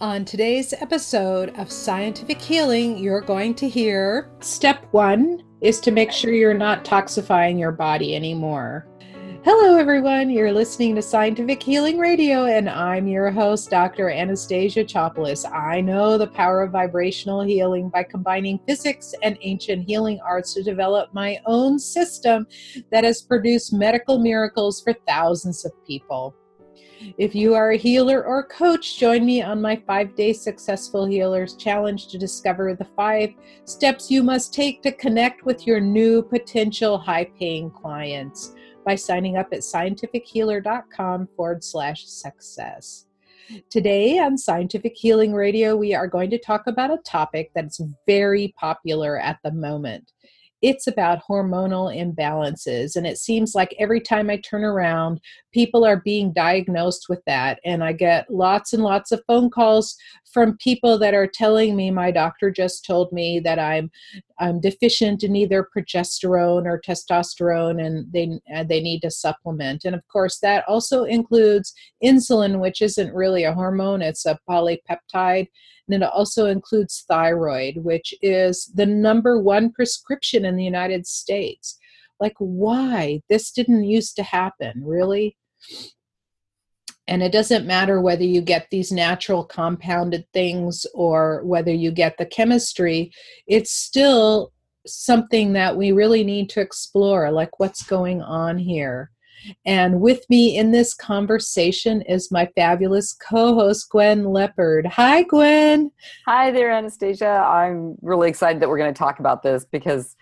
On today's episode of Scientific Healing, you're going to hear step one is to make sure you're not toxifying your body anymore. Hello, everyone. You're listening to Scientific Healing Radio, and I'm your host, Dr. Anastasia Chopelas. I know the power of vibrational healing by combining physics and ancient healing arts to develop my own system that has produced medical miracles for thousands of people. If you are a healer or coach, join me on my five day Successful Healers Challenge to discover the five steps you must take to connect with your new potential high paying clients by signing up at scientifichealer.com forward slash success. Today on Scientific Healing Radio, we are going to talk about a topic that's very popular at the moment it's about hormonal imbalances. And it seems like every time I turn around, people are being diagnosed with that. And I get lots and lots of phone calls from people that are telling me my doctor just told me that I'm I'm deficient in either progesterone or testosterone and they they need to supplement. And of course that also includes insulin which isn't really a hormone, it's a polypeptide and it also includes thyroid, which is the number one prescription in the United States. Like, why? This didn't used to happen, really? And it doesn't matter whether you get these natural compounded things or whether you get the chemistry, it's still something that we really need to explore like, what's going on here? And with me in this conversation is my fabulous co host, Gwen Lepard. Hi, Gwen. Hi there, Anastasia. I'm really excited that we're going to talk about this because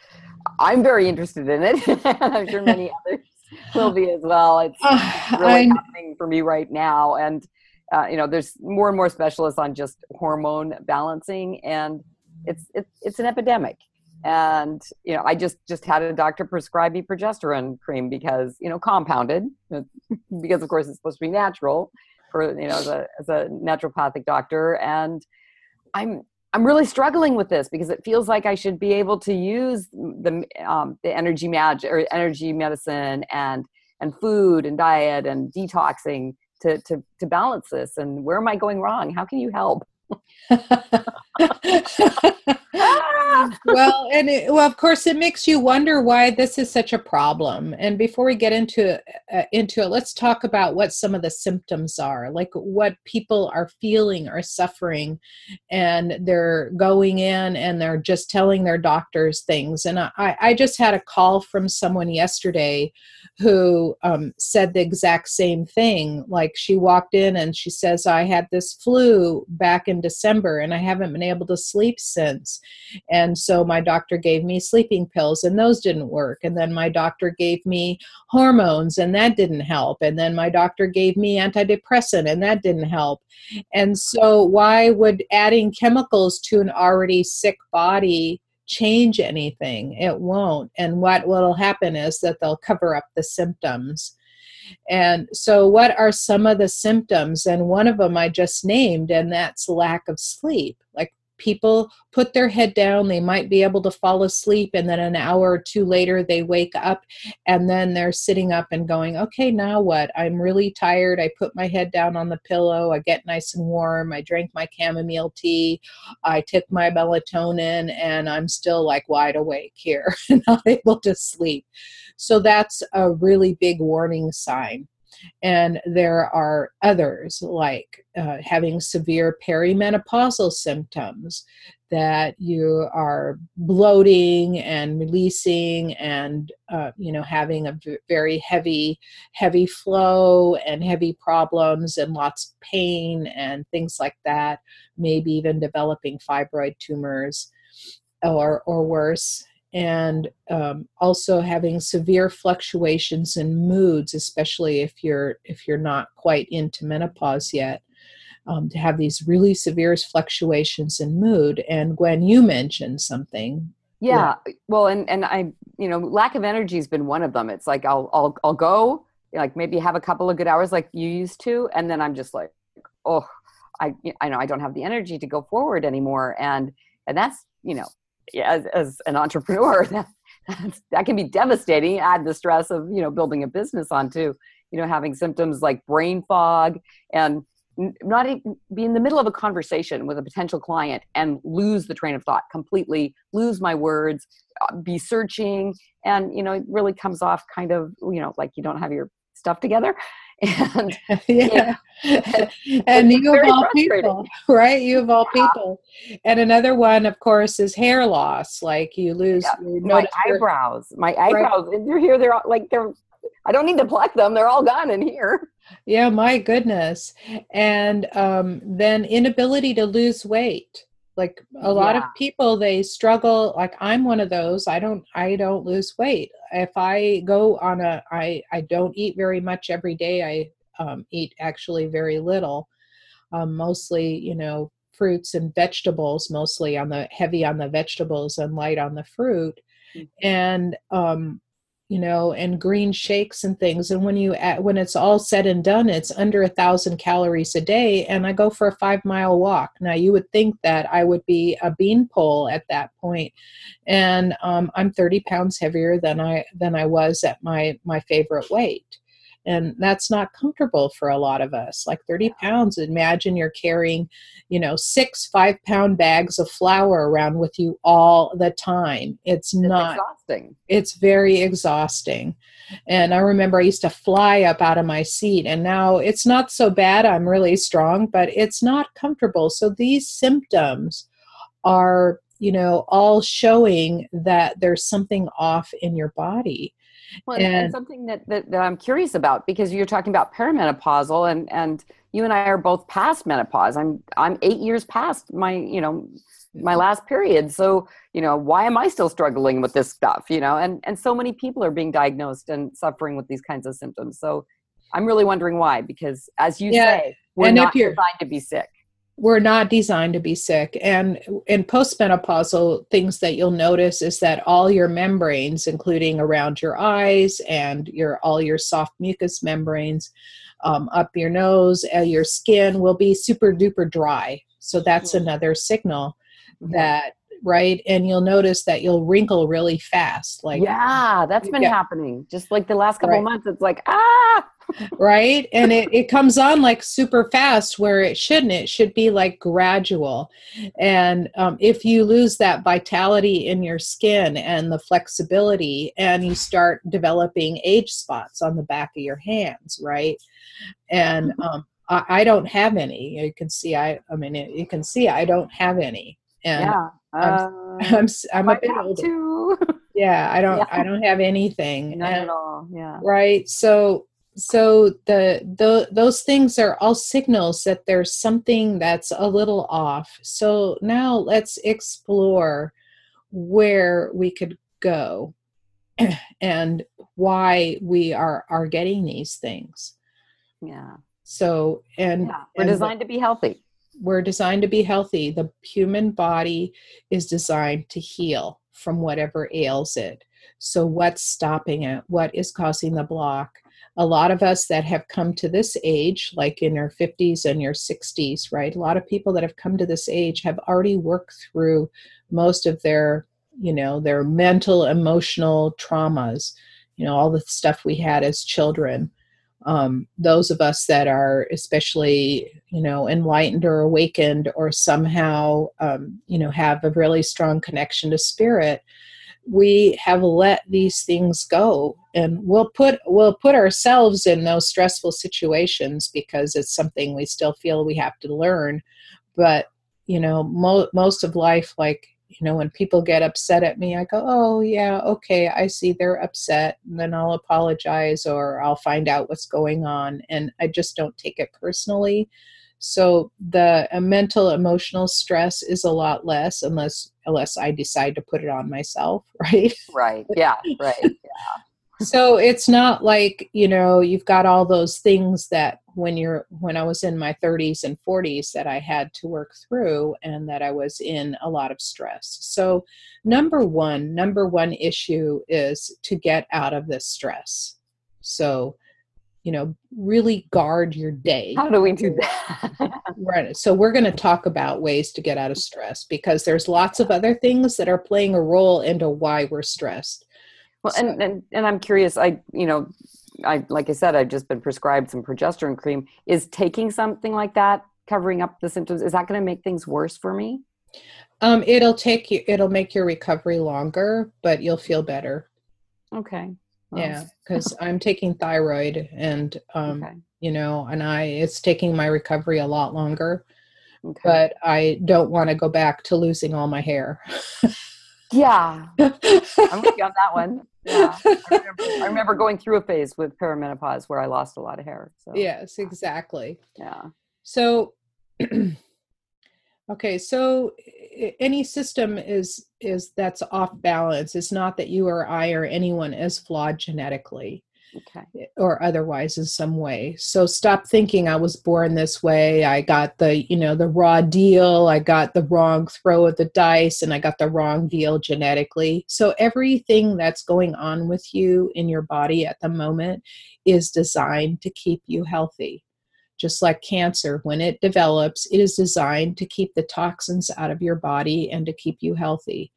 I'm very interested in it. and I'm sure many others will be as well. It's uh, really I'm... happening for me right now. And, uh, you know, there's more and more specialists on just hormone balancing, and it's, it's, it's an epidemic and you know i just just had a doctor prescribe me progesterone cream because you know compounded because of course it's supposed to be natural for you know as a, as a naturopathic doctor. And i'm i'm really struggling with this because it feels like i should be able to use the um, the energy magic or energy medicine and and food and diet and detoxing to to to balance this. And where am i going wrong? How can you help well, and it, well, of course, it makes you wonder why this is such a problem. And before we get into uh, into it, let's talk about what some of the symptoms are, like what people are feeling or suffering, and they're going in and they're just telling their doctors things. And I, I just had a call from someone yesterday who um, said the exact same thing. Like she walked in and she says, "I had this flu back in December, and I haven't been able to sleep since." And so my doctor gave me sleeping pills, and those didn't work. And then my doctor gave me hormones, and that didn't help. And then my doctor gave me antidepressant, and that didn't help. And so, why would adding chemicals to an already sick body? change anything it won't and what will happen is that they'll cover up the symptoms and so, what are some of the symptoms? And one of them I just named, and that's lack of sleep. Like people put their head down they might be able to fall asleep and then an hour or two later they wake up and then they're sitting up and going okay now what? I'm really tired. I put my head down on the pillow. I get nice and warm. I drank my chamomile tea. I took my melatonin and i'm still like wide awake here not able to sleep. So that's a really big warning sign and there are others like uh, having severe perimenopausal symptoms that you are bloating and releasing and uh, you know having a very heavy heavy flow and heavy problems and lots of pain and things like that maybe even developing fibroid tumors or or worse and um, also having severe fluctuations in moods especially if you're if you're not quite into menopause yet um, to have these really severe fluctuations in mood. And gwen you mentioned something. Yeah well and and i you know lack of energy has been one of them. It's like i'll i'll, I'll go like maybe have a couple of good hours like you used to and then i'm just like oh i i know i don't have the energy to go forward anymore. And and that's you know as, as an entrepreneur, that, that can be devastating. Add the stress of, you know, building a business onto, you know, having symptoms like brain fog and not be in the middle of a conversation with a potential client and lose the train of thought completely lose my words uh, be searching and you know it really comes off kind of you know like you don't have your stuff together and yeah, and you of all people right you of all yeah. people and another one of course is hair loss like you lose yeah. my eyebrows my eyebrows right. they're here they're all, like they're I don't need to pluck them. They're all gone in here. Yeah, my goodness. And um, then inability to lose weight. Like a lot yeah. of people, they struggle. Like I'm one of those. I don't. I don't lose weight. If I go on a, I I don't eat very much every day. I um, eat actually very little. Um, mostly, you know, fruits and vegetables. Mostly on the heavy on the vegetables and light on the fruit. Mm-hmm. And um, you know and green shakes and things. And when you when it's all said and done it's under a thousand calories a day. And i go for a five mile walk. Now you would think that i would be a beanpole at that point. And um, i'm 30 pounds heavier than i than i was at my my favorite weight and that's not comfortable for a lot of us like 30 pounds imagine you're carrying you know six five pound bags of flour around with you all the time. It's, it's not exhausting. it's very exhausting. And i remember i used to fly up out of my seat and now it's not so bad i'm really strong but it's not comfortable. So these symptoms are you know all showing that there's something off in your body well, and, and something that, that, that, I'm curious about because you're talking about perimenopausal and, and you and I are both past menopause. I'm, I'm eight years past my, you know, my mm-hmm. last period. So, you know, why am I still struggling with this stuff, you know, and, and so many people are being diagnosed and suffering with these kinds of symptoms. So I'm really wondering why, because as you yeah. say, we're and not designed to be sick we're not designed to be sick and in postmenopausal things that you'll notice is that all your membranes including around your eyes and your all your soft mucous membranes um, up your nose uh, your skin will be super duper dry so that's mm-hmm. another signal mm-hmm. that right and you'll notice that you'll wrinkle really fast like yeah that's been happening just like the last couple right. months it's like ah right? And it, it comes on like super fast where it shouldn't. It should be like gradual. And um, if you lose that vitality in your skin and the flexibility and you start developing age spots on the back of your hands right? And um, I, I, don't have any. You can see i i mean you can see i don't have any. And yeah. I'm, I'm, I'm, I'm a bit older. too. yeah i don't yeah. i don't have anything. Not and, at all. Yeah. Right? So so the, the those things are all signals that there's something that's a little off. So now let's explore where we could go and why we are are getting these things. Yeah. So and yeah, we're and designed to be healthy. We're designed to be healthy. The human body is designed to heal from whatever ails it. So what's stopping it? What is causing the block a lot of us that have come to this age, like in your 50s and your 60s, right? A lot of people that have come to this age have already worked through most of their, you know, their mental, emotional traumas, you know, all the stuff we had as children. Um, those of us that are especially, you know, enlightened or awakened or somehow, um, you know, have a really strong connection to spirit, we have let these things go. And we'll put we'll put ourselves in those stressful situations because it's something we still feel we have to learn. But you know mo- most of life like you know when people get upset at me i go oh yeah okay i see they're upset and then i'll apologize or i'll find out what's going on. And i just don't take it personally so the uh, mental emotional stress is a lot less unless unless I decide to put it on myself, right? Right. Yeah. Right. Yeah. so it's not like you know you've got all those things that when you're when i was in my 30s and 40s that i had to work through and that i was in a lot of stress so number one number one issue is to get out of this stress so you know really guard your day how do we do that right so we're going to talk about ways to get out of stress because there's lots of other things that are playing a role into why we're stressed well so. and, and and i'm curious i you know I like I said, I've just been prescribed some progesterone cream. Is taking something like that covering up the symptoms? Is that going to make things worse for me? Um, it'll take you. It'll make your recovery longer, but you'll feel better. Okay. Well, yeah, because I'm taking thyroid, and um, okay. you know, and I it's taking my recovery a lot longer. Okay. But I don't want to go back to losing all my hair. yeah, I'm with you on that one. Yeah, I remember, I remember, going through a phase with perimenopause where I lost a lot of hair. So. Yes, exactly. Yeah. So, okay, so any system is is that's off balance. It's not that you or I or anyone is flawed genetically okay. or otherwise in some way. So stop thinking I was born this way. I got the, you know, the raw deal. I got the wrong throw of the dice and I got the wrong deal genetically. So everything that's going on with you in your body at the moment is designed to keep you healthy. Just like cancer, when it develops, it is designed to keep the toxins out of your body and to keep you healthy.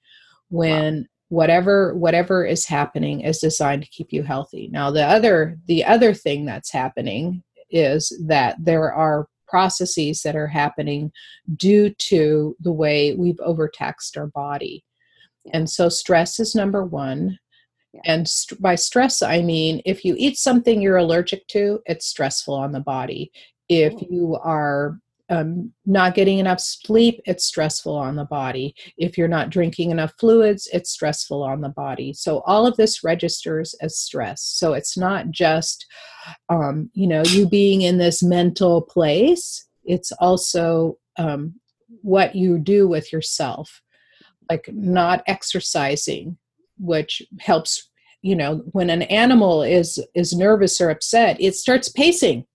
When wow. whatever whatever is happening is designed to keep you healthy. Now the other the other thing that's happening is that there are processes that are happening due to the way we've overtaxed our body. And so stress is number one yeah. and st- by stress i mean if you eat something you're allergic to it's stressful on the body if oh. you are um, not getting enough sleep, it's stressful on the body. If you're not drinking enough fluids, it's stressful on the body. So all of this registers as stress. So it's not just, um, you know, you being in this mental place. It's also um, what you do with yourself, like not exercising, which helps. You know, when an animal is is nervous or upset, it starts pacing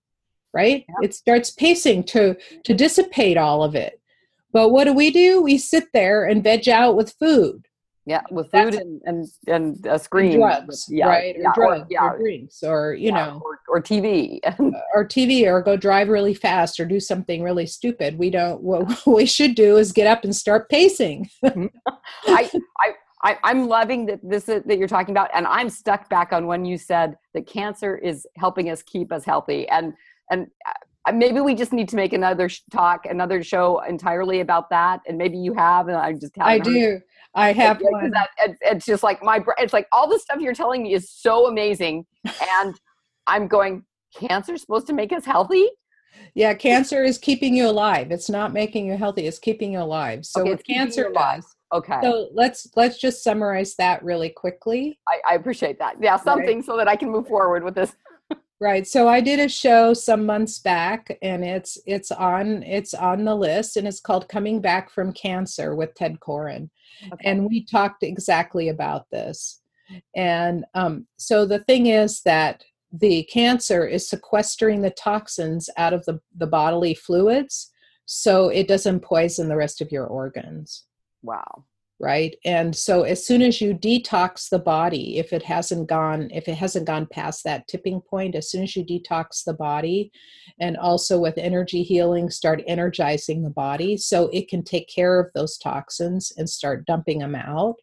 right? It starts pacing to to dissipate all of it. But what do we do? We sit there and veg out with food. Yeah with food and, and and a screen and drugs yeah, right yeah, or drugs or, yeah. or drinks or you know. or, or tv or tv or go drive really fast or do something really stupid. We don't what we should do is get up and start pacing. Mm-hmm. I, I I, am loving that this is, that you're talking about, and I'm stuck back on when you said that cancer is helping us keep us healthy. And and uh, maybe we just need to make another talk, another show entirely about that. And maybe you have, and I just I do. I have one. That, it, it's just like my. It's like all the stuff you're telling me is so amazing, and I'm going. Cancer's supposed to make us healthy. Yeah, cancer is keeping you alive. It's not making you healthy. It's keeping you alive. So okay, what cancer does. Okay. So let's let's just summarize that really quickly. I, I appreciate that. Yeah, something right. so that I can move forward with this. Right. So I did a show some months back and it's it's on it's on the list and it's called Coming Back from Cancer with Ted Koren. Okay. And we talked exactly about this. And um, so the thing is that the cancer is sequestering the toxins out of the, the bodily fluids so it doesn't poison the rest of your organs. Wow. Right? And so as soon as you detox the body if it hasn't gone if it hasn't gone past that tipping point as soon as you detox the body and also with energy healing start energizing the body so it can take care of those toxins and start dumping them out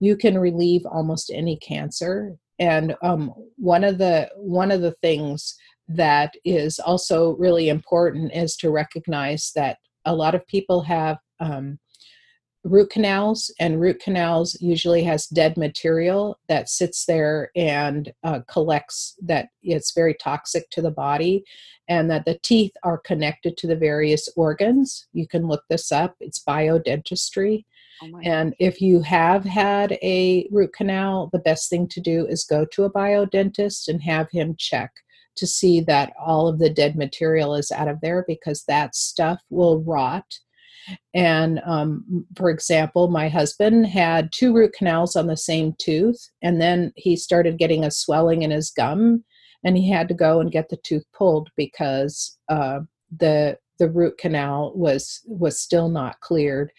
you can relieve almost any cancer. And um, one of the one of the things that is also really important is to recognize that a lot of people have um, root canals and root canals usually has dead material that sits there and uh, collects that it's very toxic to the body and that the teeth are connected to the various organs. You can look this up. It's biodentistry. Oh and if you have had a root canal the best thing to do is go to a biodentist and have him check to see that all of the dead material is out of there because that stuff will rot and um, for example, my husband had two root canals on the same tooth, and then he started getting a swelling in his gum, and he had to go and get the tooth pulled because uh, the the root canal was was still not cleared.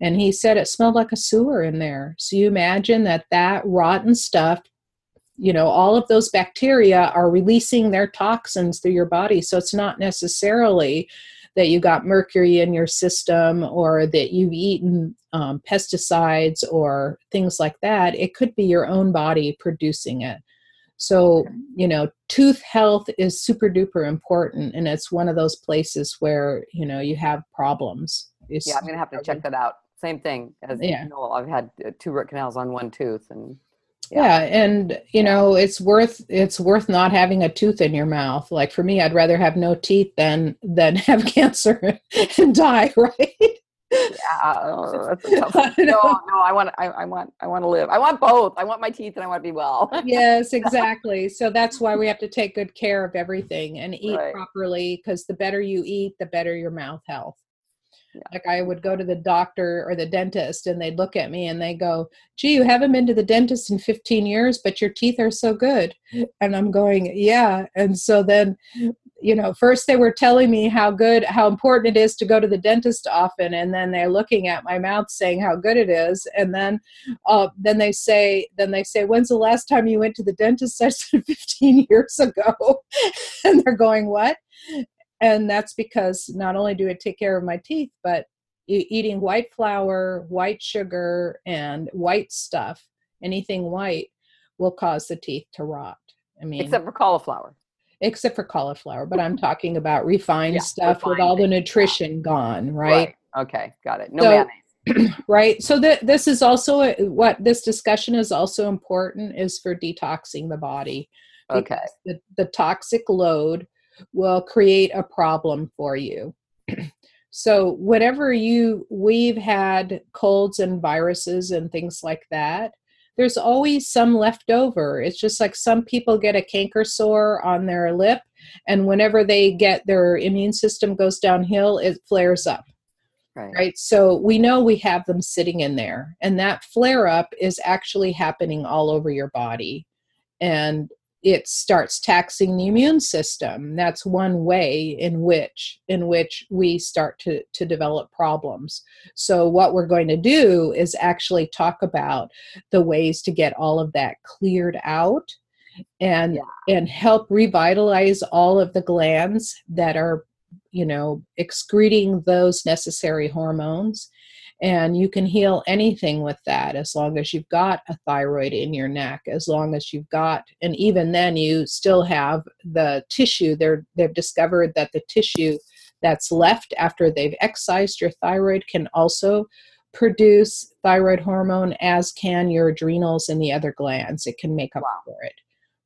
And he said it smelled like a sewer in there. So you imagine that that rotten stuff you know all of those bacteria are releasing their toxins through your body. So it's not necessarily that you got mercury in your system or that you've eaten um, pesticides or things like that, it could be your own body producing it. So, you know, tooth health is super duper important, and it's one of those places where, you know, you have problems. It's yeah, I'm going to have to check that out. Same thing as yeah. Noel. I've had uh, two root canals on one tooth, and yeah. yeah. and you know it's worth it's worth not having a tooth in your mouth like for me i'd rather have no teeth than than have cancer and die right yeah, that's a tough one. No, no, I want, I, I, want, I want to live. I want both. I want my teeth and I want to be well. yes, exactly. So that's why we have to take good care of everything and eat right. properly. Because the better you eat, the better your mouth health. Yeah. Like I would go to the doctor or the dentist and they'd look at me and they go, gee, you haven't been to the dentist in 15 years, but your teeth are so good. And I'm going, yeah. And so then, you know, first they were telling me how good, how important it is to go to the dentist often. And then they're looking at my mouth saying how good it is. And then, uh, then they say, then they say, when's the last time you went to the dentist? I said 15 years ago. and they're going, what? And that's because not only do I take care of my teeth, but eating white flour, white sugar, and white stuff, anything white, will cause the teeth to rot. I mean, except for cauliflower. Except for cauliflower, but I'm talking about refined yeah, stuff refined with all the nutrition gone, right? right? Okay, got it. No so, mayonnaise. right. So th- this is also a, what this discussion is also important is for detoxing the body. Okay. The, the toxic load will create a problem for you. so, whatever you, we've had colds and viruses and things like that, there's always some left over. It's just like some people get a canker sore on their lip, and whenever they get their immune system goes downhill, it flares up. Right. right. So we know we have them sitting in there, and that flare up is actually happening all over your body. And it starts taxing the immune system. That's one way in which in which we start to to develop problems. So what we're going to do is actually talk about the ways to get all of that cleared out and yeah. and help revitalize all of the glands that are you know excreting those necessary hormones and you can heal anything with that as long as you've got a thyroid in your neck, as long as you've got, and even then you still have the tissue. They're, they've discovered that the tissue that's left after they've excised your thyroid can also produce thyroid hormone, as can your adrenals and the other glands. It can make up wow. for it.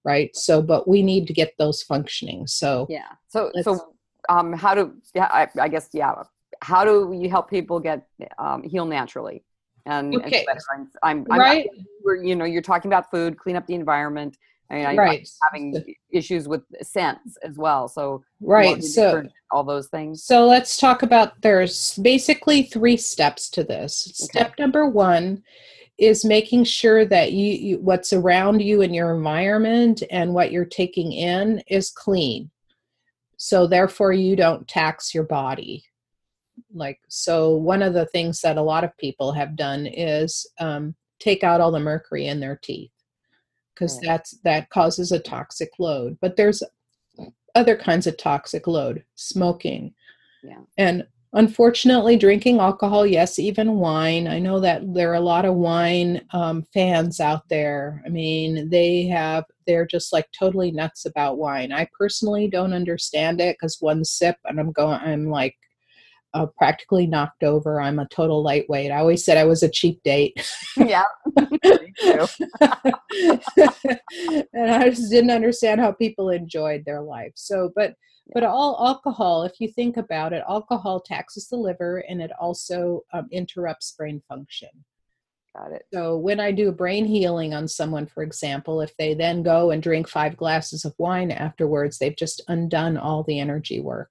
Right. So, but we need to get those functioning. So, yeah. So, so, um, how do, yeah, I, I guess, yeah, how do you help people get um, heal naturally? And, okay. and I'm, I'm, right. I'm, you know, you're talking about food, clean up the environment. I mean, right. I'm having issues with scents as well. So right. So all those things. So let's talk about. There's basically three steps to this. Okay. Step number one is making sure that you, you what's around you in your environment and what you're taking in is clean. So therefore, you don't tax your body like so one of the things that a lot of people have done is um, take out all the mercury in their teeth because right. that's that causes a toxic load but there's other kinds of toxic load smoking. Yeah. And unfortunately drinking alcohol yes even wine. I know that there are a lot of wine um, fans out there. I mean they have they're just like totally nuts about wine. I personally don't understand it because one sip and i'm going i'm like uh, practically knocked over. I'm a total lightweight. I always said I was a cheap date. Yeah. and I just didn't understand how people enjoyed their life. So, but but all alcohol, if you think about it, alcohol taxes the liver and it also um, interrupts brain function. Got it. So when I do brain healing on someone, for example, if they then go and drink five glasses of wine afterwards, they've just undone all the energy work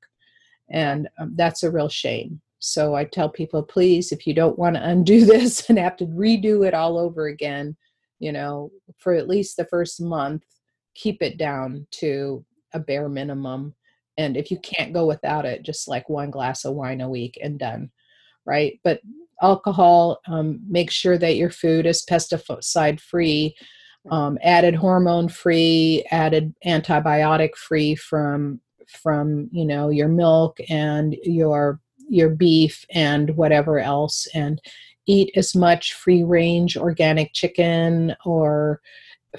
and um, that's a real shame. So i tell people please if you don't want to undo this and have to redo it all over again you know for at least the first month keep it down to a bare minimum. And if you can't go without it just like one glass of wine a week and done right? But alcohol um, make sure that your food is pesticide free um, added hormone free added antibiotic free from from you know your milk and your your beef and whatever else and eat as much free range organic chicken or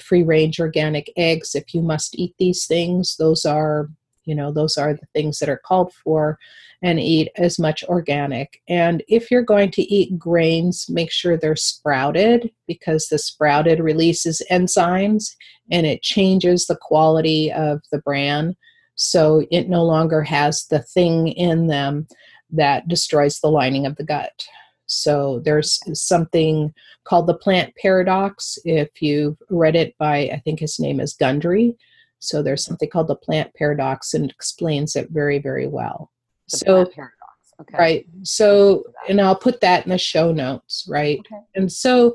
free range organic eggs if you must eat these things. Those are you know those are the things that are called for and eat as much organic. And if you're going to eat grains make sure they're sprouted because the sprouted releases enzymes and it changes the quality of the bran so it no longer has the thing in them that destroys the lining of the gut so there's something called the plant paradox. If you've read it by, I think his name is Gundry. So there's something called the plant paradox and it explains it very, very well. The so paradox. Okay. Right. So, and I'll put that in the show notes, right? Okay. And so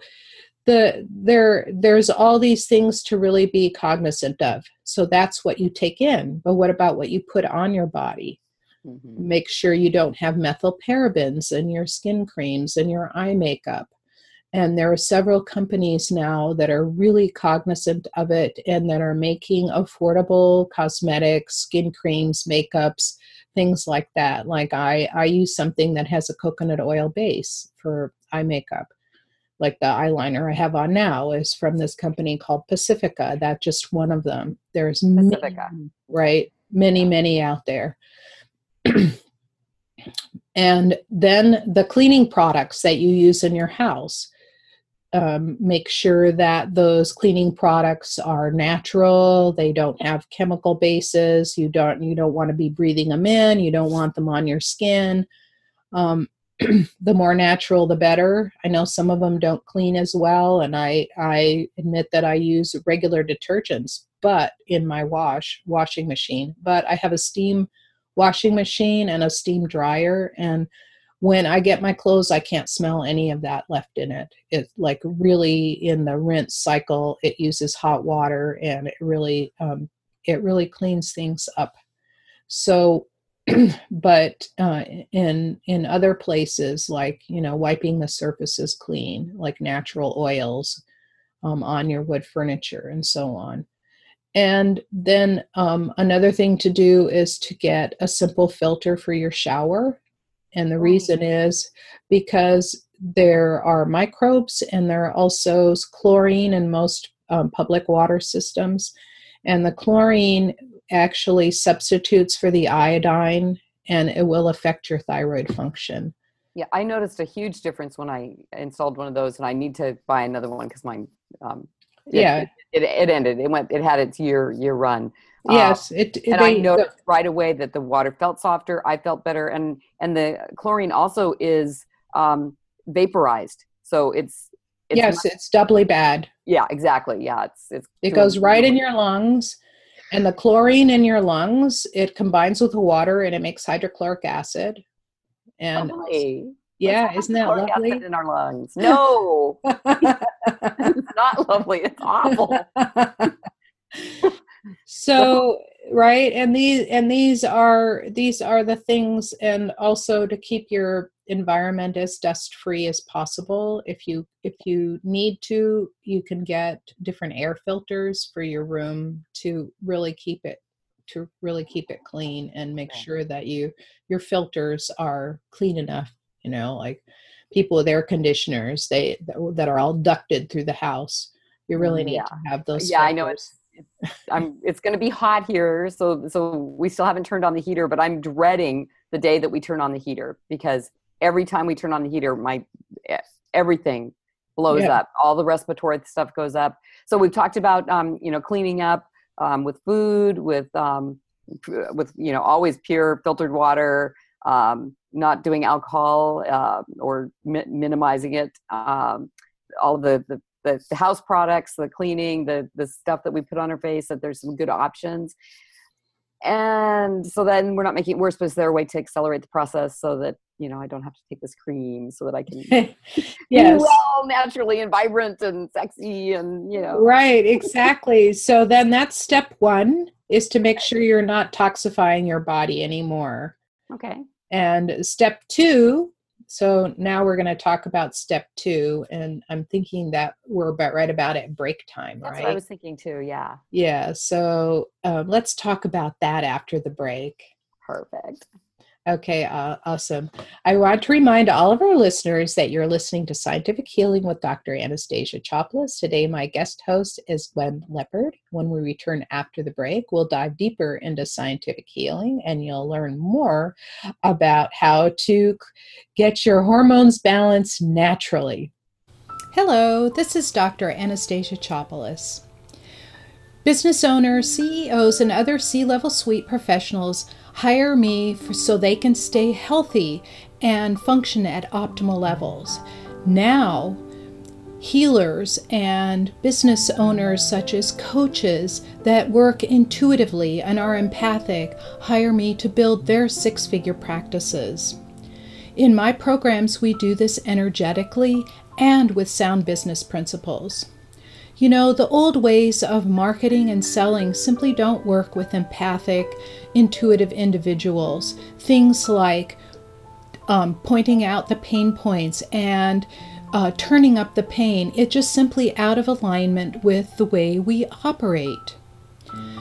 the there there's all these things to really be cognizant of. So that's what you take in. But what about what you put on your body? Mm-hmm. Make sure you don't have methylparabens in your skin creams and your eye makeup. And there are several companies now that are really cognizant of it and that are making affordable cosmetics, skin creams, makeups, things like that. Like I, I use something that has a coconut oil base for eye makeup. Like the eyeliner I have on now is from this company called Pacifica. That's just one of them. There's Pacifica. Many, right? Many, many out there. and then the cleaning products that you use in your house. Um, make sure that those cleaning products are natural they don't have chemical bases you don't you don't want to be breathing them in you don't want them on your skin um, the more natural the better i know some of them don't clean as well and i i admit that i use regular detergents but in my wash washing machine but i have a steam washing machine and a steam dryer and when I get my clothes, I can't smell any of that left in it. It like really in the rinse cycle, it uses hot water and it really um, it really cleans things up. So, but uh, in in other places, like you know, wiping the surfaces clean, like natural oils um, on your wood furniture and so on. And then um, another thing to do is to get a simple filter for your shower. And the reason is because there are microbes and there are also chlorine in most um, public water systems. And the chlorine actually substitutes for the iodine and it will affect your thyroid function. Yeah, I noticed a huge difference when I installed one of those, and I need to buy another one because mine um, yeah. it, it ended. It went it had its year year run. Yes um, it, it, and they, i noticed the, right away that the water felt softer i felt better and and the chlorine also is um, vaporized. So it's, it's yes much, it's doubly bad. Yeah exactly. Yeah it's, it's it goes right in your lungs and the chlorine in your lungs it combines with the water and it makes hydrochloric acid and oh, yeah, Let's isn't that lovely? In our lungs. No, it's not lovely. It's awful. so right and these and these are these are the things and also to keep your environment as dust free as possible if you if you need to you can get different air filters for your room to really keep it to really keep it clean and make sure that you your filters are clean enough you know like people with air conditioners they that are all ducted through the house you really mm, need yeah. to have those yeah filters. i know it's i'm it's going to be hot here so so we still haven't turned on the heater but i'm dreading the day that we turn on the heater because every time we turn on the heater my everything blows yeah. up all the respiratory stuff goes up so we've talked about um, you know cleaning up um, with food with um, with you know always pure filtered water um, not doing alcohol uh, or mi- minimizing it. Um, all of the, the, the the house products, the cleaning, the the stuff that we put on our face. That there's some good options. And so then we're not making it worse, but is there a way to accelerate the process so that you know I don't have to take this cream so that I can yes. be well naturally and vibrant and sexy and you know right exactly. so then that's step one is to make sure you're not toxifying your body anymore. Okay. And step two, so now we're going to talk about step two, and I'm thinking that we're about right about at break time, That's right? I was thinking too. Yeah. Yeah. So um, let's talk about that after the break. Perfect. Okay, uh, awesome. I want to remind all of our listeners that you're listening to Scientific Healing with Dr. Anastasia Chopelas. Today, my guest host is Gwen Lepard. When we return after the break, we'll dive deeper into scientific healing and you'll learn more about how to get your hormones balanced naturally. Hello, this is Dr. Anastasia Chopelas. Business owners, CEOs, and other C level suite professionals hire me for, so they can stay healthy and function at optimal levels. Now, healers and business owners, such as coaches that work intuitively and are empathic, hire me to build their six figure practices. In my programs, we do this energetically and with sound business principles. You know, the old ways of marketing and selling simply don't work with empathic, intuitive individuals. Things like um, pointing out the pain points and uh, turning up the pain, it's just simply out of alignment with the way we operate.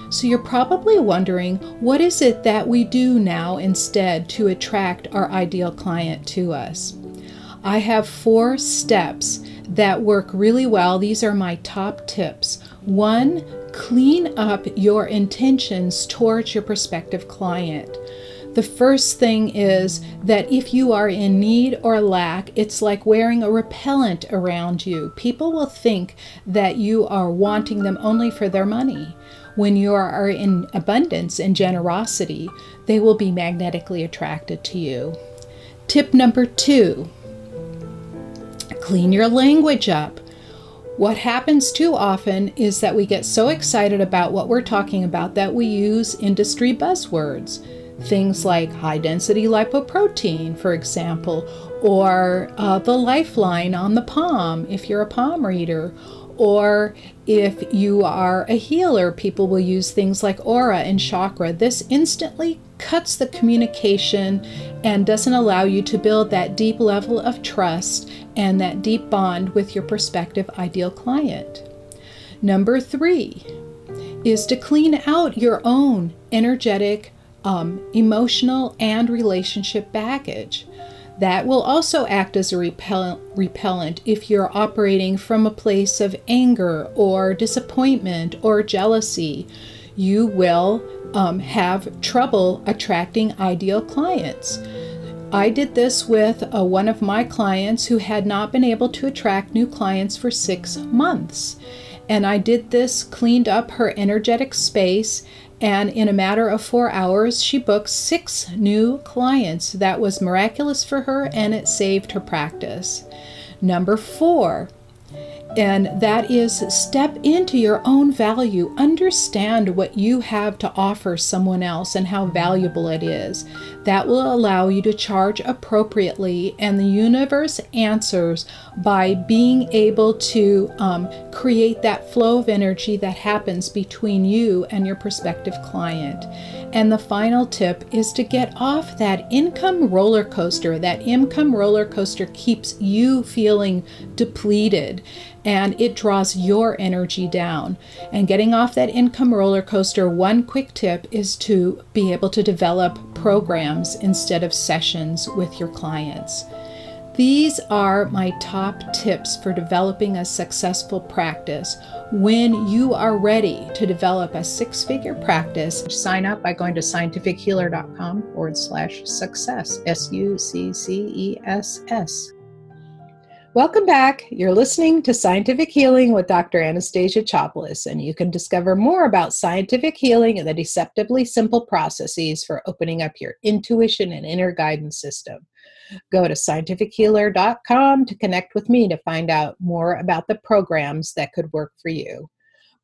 So you're probably wondering what is it that we do now instead to attract our ideal client to us? I have four steps that work really well. These are my top tips. One, clean up your intentions towards your prospective client. The first thing is that if you are in need or lack, it's like wearing a repellent around you. People will think that you are wanting them only for their money. When you are in abundance and generosity, they will be magnetically attracted to you. Tip number two Clean your language up. What happens too often is that we get so excited about what we're talking about that we use industry buzzwords. Things like high density lipoprotein, for example, or uh, the lifeline on the palm if you're a palm reader, or if you are a healer, people will use things like aura and chakra. This instantly cuts the communication and doesn't allow you to build that deep level of trust and that deep bond with your prospective ideal client. Number three is to clean out your own energetic, um, emotional, and relationship baggage. That will also act as a repel- repellent if you're operating from a place of anger or disappointment or jealousy. You will um, have trouble attracting ideal clients. I did this with uh, one of my clients who had not been able to attract new clients for six months. And I did this, cleaned up her energetic space, and in a matter of four hours, she booked six new clients. That was miraculous for her, and it saved her practice. Number four, and that is step into your own value. Understand what you have to offer someone else and how valuable it is. That will allow you to charge appropriately, and the universe answers by being able to um, create that flow of energy that happens between you and your prospective client. And the final tip is to get off that income roller coaster. That income roller coaster keeps you feeling depleted and it draws your energy down. And getting off that income roller coaster, one quick tip is to be able to develop programs instead of sessions with your clients. These are my top tips for developing a successful practice. When you are ready to develop a six figure practice, sign up by going to scientifichealer.com forward slash success, S U C C E S S. Welcome back. You're listening to Scientific Healing with Dr. Anastasia Chopelas, and you can discover more about scientific healing and the deceptively simple processes for opening up your intuition and inner guidance system. Go to scientifichealer.com to connect with me to find out more about the programs that could work for you.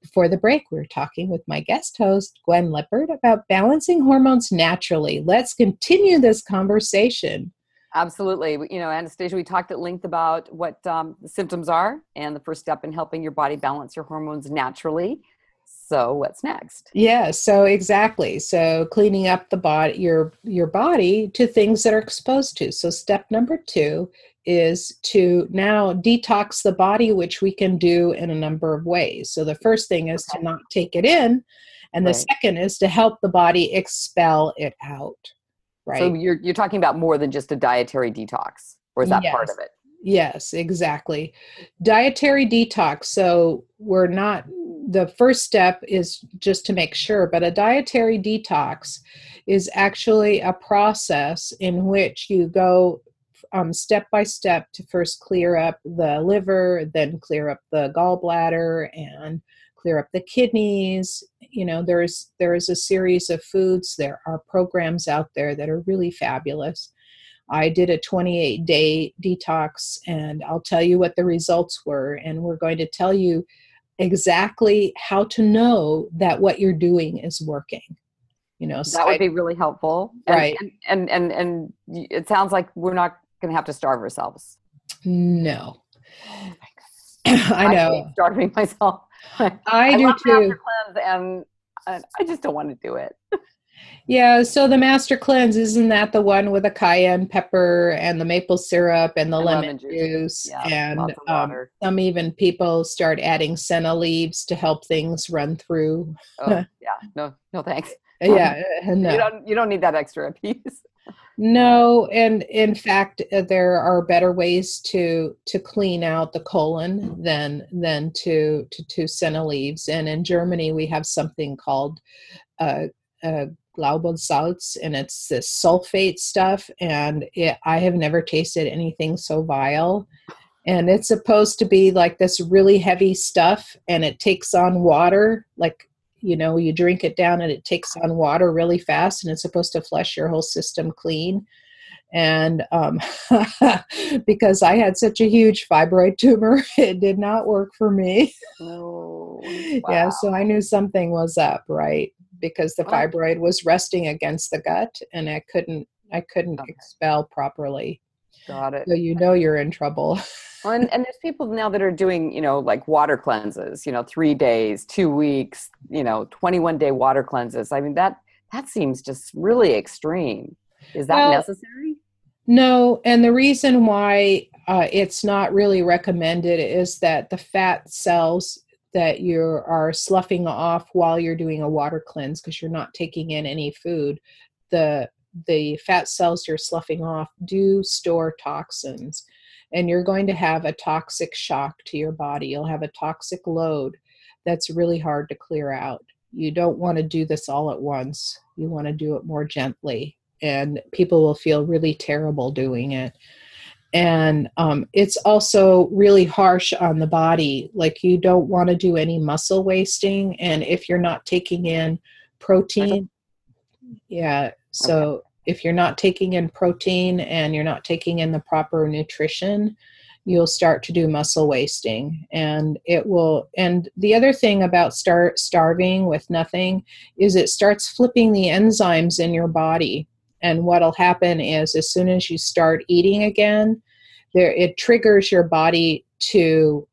Before the break, we were talking with my guest host, Gwen Lepard, about balancing hormones naturally. Let's continue this conversation. Absolutely. You know, Anastasia, we talked at length about what um, the symptoms are and the first step in helping your body balance your hormones naturally. So, what's next? Yeah, so exactly. So, cleaning up the body, your your body to things that are exposed to. So, step number two is to now detox the body, which we can do in a number of ways. So, the first thing is to not take it in, and the right. second is to help the body expel it out. Right. so you're you're talking about more than just a dietary detox or is that yes. part of it? Yes exactly. Dietary detox so we're not the first step is just to make sure but a dietary detox is actually a process in which you go um, step by step to first clear up the liver then clear up the gallbladder and clear up the kidneys you know there's there is a series of foods there are programs out there that are really fabulous. I did a 28 day detox and i'll tell you what the results were and we're going to tell you exactly how to know that what you're doing is working you know so that would be really helpful. And, right. and, and and and it sounds like we're not going to have to starve ourselves. No. Oh I know. I starving myself. I, I do too. and I just don't want to do it. Yeah, so the master cleanse isn't that the one with the cayenne pepper and the maple syrup and the and lemon, lemon, juice, juice yeah, and um, some even people start adding senna leaves to help things run through. Oh, yeah, no, no thanks. yeah, no. you don't you don't need that extra piece. No, and in fact, uh, there are better ways to to clean out the colon than than to to, to senna leaves. And in Germany, we have something called uh, uh, Glaubersalz, and it's this sulfate stuff. And it, I have never tasted anything so vile. And it's supposed to be like this really heavy stuff, and it takes on water like you know you drink it down and it takes on water really fast and it's supposed to flush your whole system clean and um, because i had such a huge fibroid tumor it did not work for me oh, wow. yeah so i knew something was up right because the fibroid was resting against the gut and i couldn't i couldn't okay. expel properly got it so you know you're in trouble well, and, and there's people now that are doing, you know, like water cleanses, you know, three days, two weeks, you know, 21 day water cleanses. I mean, that, that seems just really extreme. Is that well, necessary? No. And the reason why uh, it's not really recommended is that the fat cells that you are sloughing off while you're doing a water cleanse because you're not taking in any food the the fat cells you're sloughing off do store toxins and you're going to have a toxic shock to your body. You'll have a toxic load that's really hard to clear out. You don't want to do this all at once. You want to do it more gently, and people will feel really terrible doing it. And um, it's also really harsh on the body. Like, you don't want to do any muscle wasting. And if you're not taking in protein, yeah, so if you're not taking in protein and you're not taking in the proper nutrition, you'll start to do muscle wasting. And it will and the other thing about start starving with nothing is it starts flipping the enzymes in your body. And what'll happen is as soon as you start eating again there it triggers your body to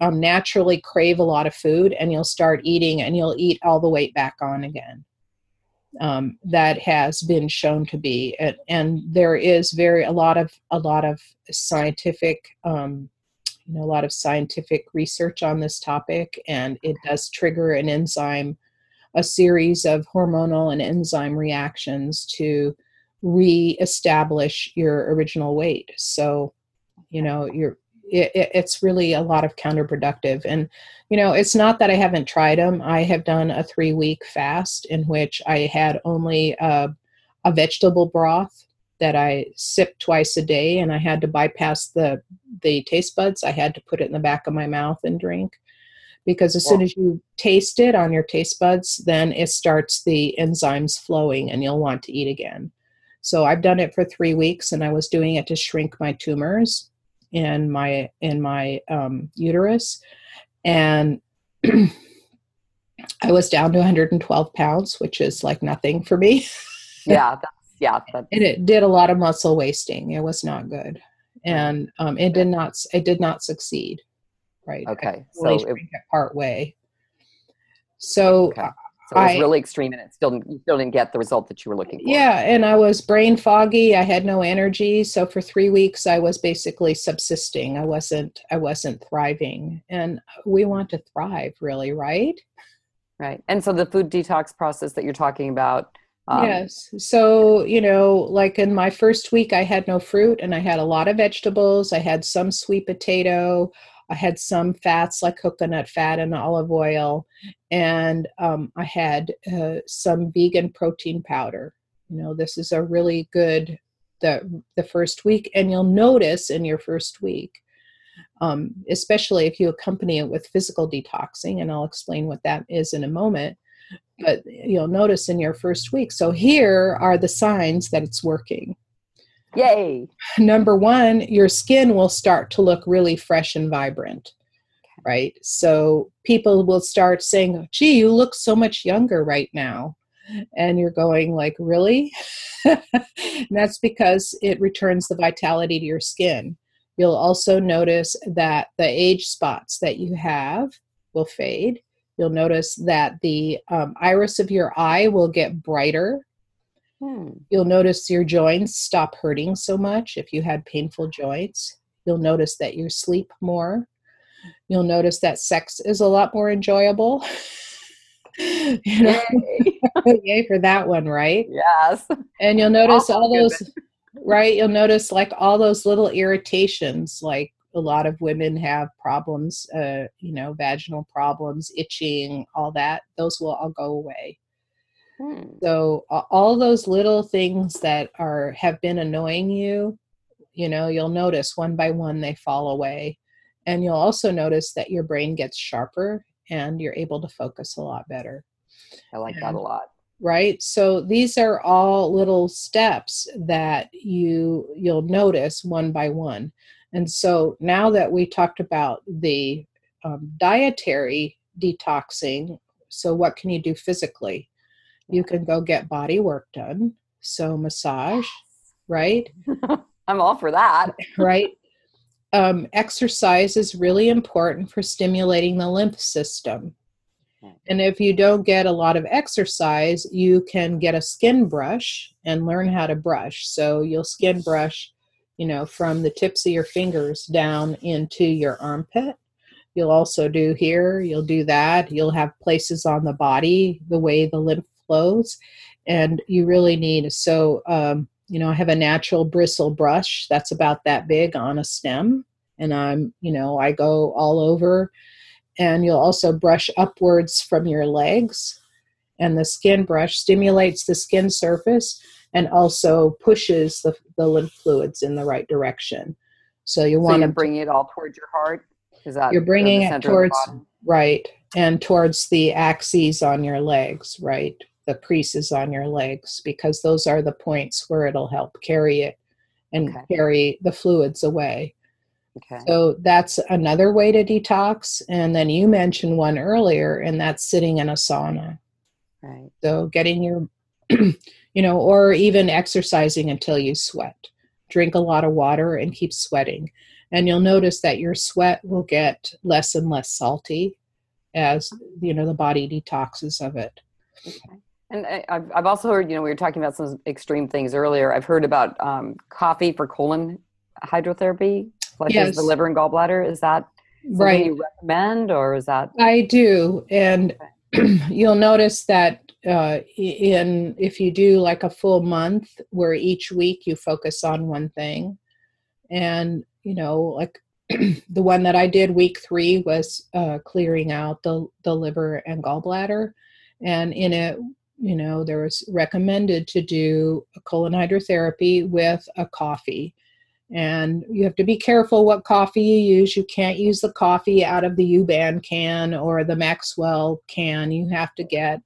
um, naturally crave a lot of food and you'll start eating and you'll eat all the weight back on again um, that has been shown to be. And, and, there is very a lot of a lot of scientific um, you know a lot of scientific research on this topic and it does trigger an enzyme a series of hormonal and enzyme reactions to re-establish your original weight. So you know you're it, it's really a lot of counterproductive. And, you know, it's not that I haven't tried them. I have done a three week fast in which I had only a, a vegetable broth that I sipped twice a day, and I had to bypass the the taste buds. I had to put it in the back of my mouth and drink because as soon as you taste it on your taste buds, then it starts the enzymes flowing, and you'll want to eat again. So I've done it for three weeks, and I was doing it to shrink my tumors in my in my um, uterus, and I was down to 112 pounds, which is like nothing for me. yeah, that's, yeah, that's... and it did a lot of muscle wasting. It was not good, and um, it did not it did not succeed. Right. Okay. so it, part way. So okay. So it was I, really extreme, and it still you still didn't get the result that you were looking for. Yeah, and I was brain foggy. I had no energy, so for three weeks I was basically subsisting. I wasn't I wasn't thriving, and we want to thrive, really, right? Right. And so the food detox process that you're talking about Um, yes. So, you know, like in my first week, I had no fruit and I had a lot of vegetables. I had some sweet potato. I had some fats like coconut fat and olive oil. And um, I had uh, some vegan protein powder. You know, this is a really good the the first week and you'll notice in your first week um, especially if you accompany it with physical detoxing and i'll explain what that is in a moment but you'll notice in your first week so here are the signs that it's working yay. Number one your skin will start to look really fresh and vibrant right? So people will start saying gee you look so much younger right now. And you're going like really? And that's because it returns the vitality to your skin. You'll also notice that the age spots that you have will fade. You'll notice that the um, iris of your eye will get brighter hmm. you'll notice your joints stop hurting so much if you had painful joints. You'll notice that you sleep more. You'll notice that sex is a lot more enjoyable. You know? Yay. yay for that one right? Yes. And you'll notice all those right you'll notice like all those little irritations like a lot of women have problems uh, you know vaginal problems itching all that. Those will all go away hmm. so all those little things that are have been annoying you you know you'll notice one by one they fall away and you'll also notice that your brain gets sharper and you're able to focus a lot better. I like and, that a lot. Right? So these are all little steps that you you'll notice one by one. And so now that we talked about the um, dietary detoxing, so what can you do physically? You can go get body work done. So massage, right? I'm all for that. right? um, exercise is really important for stimulating the lymph system. And if you don't get a lot of exercise, you can get a skin brush and learn how to brush. So you'll skin brush, you know, from the tips of your fingers down into your armpit. You'll also do here, you'll do that. You'll have places on the body, the way the lymph flows. And you really need, so um, you know, I have a natural bristle brush that's about that big on a stem. And I'm, you know, I go all over. And you'll also brush upwards from your legs. And the skin brush stimulates the skin surface and also pushes the, the lymph fluids in the right direction. So you want so to bring it all towards your heart. Is that you're bringing it towards right and towards the axes on your legs, right? The creases on your legs because those are the points where it'll help carry it and okay. carry the fluids away. Okay. So that's another way to detox. And then you mentioned one earlier, and that's sitting in a sauna. Right. So getting your, you know, or even exercising until you sweat. Drink a lot of water and keep sweating. And you'll notice that your sweat will get less and less salty as, you know, the body detoxes of it. Okay. And I've, I've also heard, you know, we were talking about some extreme things earlier. I've heard about um, coffee for colon hydrotherapy, flushes yes. the liver and gallbladder. Is that right? You recommend, or is that? I do, and you'll notice that uh, in if you do like a full month, where each week you focus on one thing, and you know, like the one that I did week three was uh, clearing out the the liver and gallbladder, and in it you know, there was recommended to do a colon hydrotherapy with a coffee. And you have to be careful what coffee you use. You can't use the coffee out of the Yuban can or the Maxwell can. You have to get,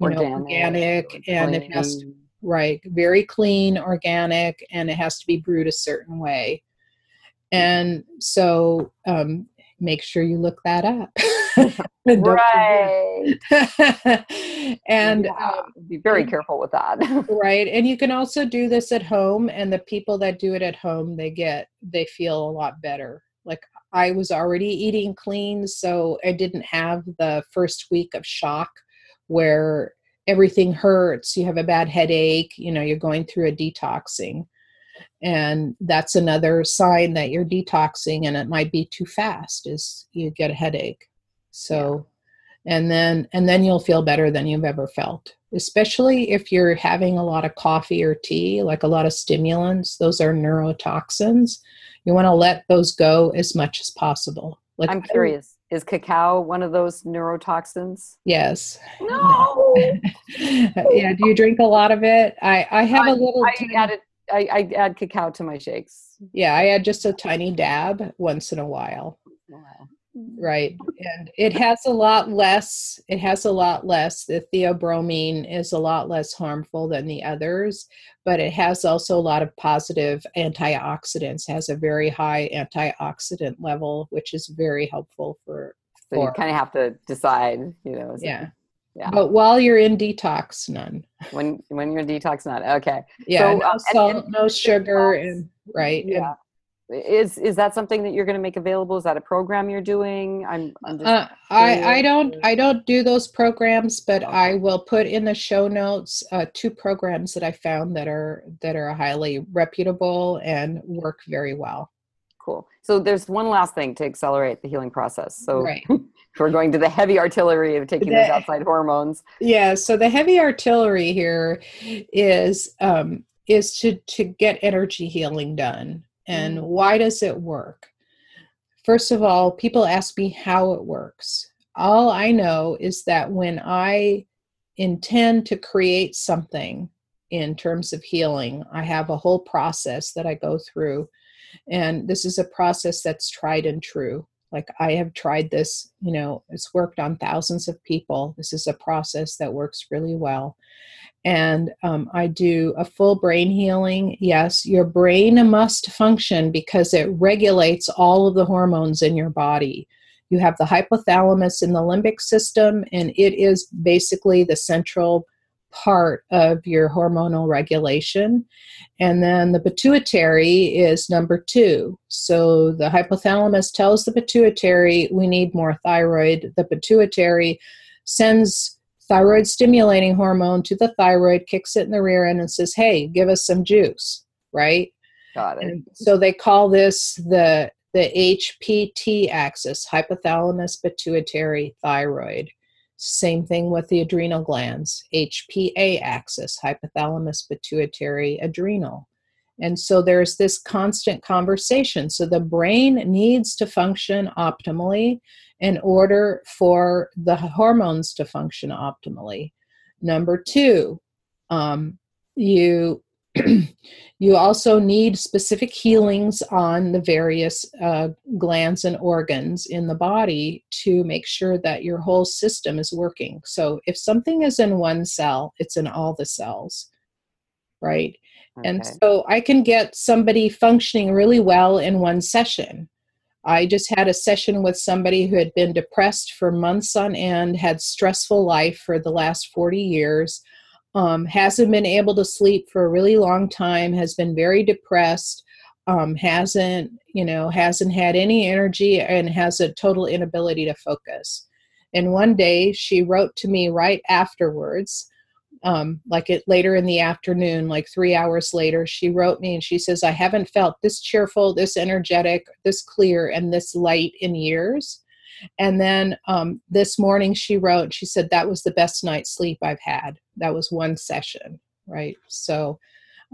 you organic, know, organic and it has to, right, very clean, organic, and it has to be brewed a certain way. And so um, make sure you look that up. right. and yeah, um, be very careful with that. right. And you can also do this at home and the people that do it at home, they get they feel a lot better. Like I was already eating clean, so I didn't have the first week of shock where everything hurts, you have a bad headache, you know, you're going through a detoxing and that's another sign that you're detoxing and it might be too fast is you get a headache so yeah. and then and then you'll feel better than you've ever felt especially if you're having a lot of coffee or tea, like a lot of stimulants, those are neurotoxins. You want to let those go as much as possible. Like I'm curious, is cacao one of those neurotoxins? Yes. No. yeah. Do you drink a lot of it? I I have I, a little. I add it. I, I add cacao to my shakes. Yeah, I add just a tiny dab once in a while. Wow. Right. And it has a lot less, it has a lot less. The theobromine is a lot less harmful than the others, but it has also a lot of positive antioxidants, has a very high antioxidant level, which is very helpful for. So for, you kind of have to decide, you know. Yeah. Yeah. But while you're in detox, none. When when you're in detox, none. Okay. Yeah. So, no um, and- salt, and no sugar, and right. and- Yeah. Is is that something that you're going to make available? Is that a program you're doing? I'm, I'm Uh, I, I don't I don't do those programs, but I will put in the show notes uh, two programs that I found that are that are highly reputable and work very well. cool. So there's one last thing to accelerate the healing process. So Right. we're going to the heavy artillery of taking those outside hormones. Yeah. So the heavy artillery here is um, is to to get energy healing done. And Mm. why does it work? First of all, people ask me how it works. All I know is that when I intend to create something in terms of healing, I have a whole process that I go through. And this is a process that's tried and true. Like I have tried this, you know, it's worked on thousands of people. This is a process that works really well. And um, I do a full brain healing. Yes, your brain must function because it regulates all of the hormones in your body. You have the hypothalamus in the limbic system, and it is basically the central part of your hormonal regulation. And then the pituitary is number two. So the hypothalamus tells the pituitary, we need more thyroid. The pituitary sends thyroid stimulating hormone to the thyroid, kicks it in the rear end, and says, hey, give us some juice, right? Got it. And so they call this the the HPT axis, hypothalamus, pituitary, thyroid. Same thing with the adrenal glands, HPA axis, hypothalamus, pituitary, adrenal. And so there's this constant conversation. So the brain needs to function optimally in order for the hormones to function optimally. Number two, um, you you also need specific healings on the various uh, glands and organs in the body to make sure that your whole system is working. So if something is in one cell, it's in all the cells, right? And so I can get somebody functioning really well in one session. I just had a session with somebody who had been depressed for months on end, had stressful life for the last 40 years, um, hasn't been able to sleep for a really long time, has been very depressed, um, hasn't, you know, hasn't had any energy and has a total inability to focus. And one day she wrote to me right afterwards um, like it later in the afternoon, like three hours later, she wrote me and she says, I haven't felt this cheerful, this energetic, this clear, and this light in years. And then um, this morning she wrote, she said, That was the best night's sleep I've had. That was one session, right? So,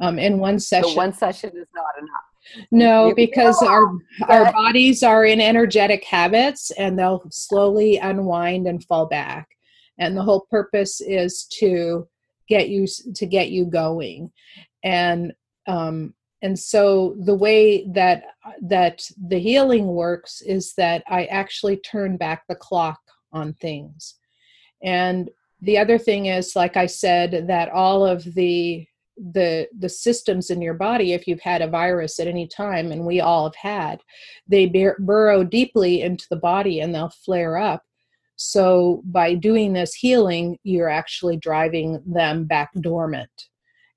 um, in one session. So one session is not enough. No, because our our bodies are in energetic habits and they'll slowly unwind and fall back. And the whole purpose is to get you to get you going. And um and so the way that that the healing works is that I actually turn back the clock on things. And the other thing is like I said that all of the the the systems in your body if you've had a virus at any time and we all have had they bur- burrow deeply into the body and they'll flare up so by doing this healing you're actually driving them back dormant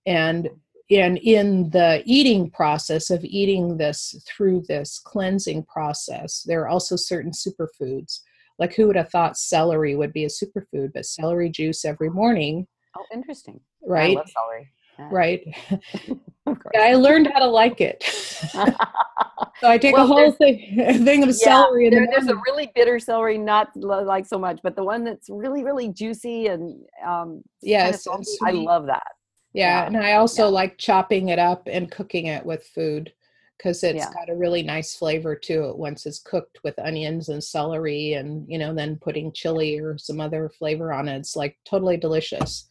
and and in the eating process of eating this through this cleansing process there are also certain superfoods like who would have thought celery would be a superfood but celery juice every morning Oh, interesting. I right love celery. right? I learned how to like it. so I take well, a whole thing, thing of yeah, celery. There, the there's a really bitter celery, not like so much, but the one that's really, really juicy and um, yes, kind of I love that. Yeah, yeah. and I also yeah. like chopping it up and cooking it with food because it's yeah. got a really nice flavor to it once it's cooked with onions and celery and you know then putting chili or some other flavor on it it's like totally delicious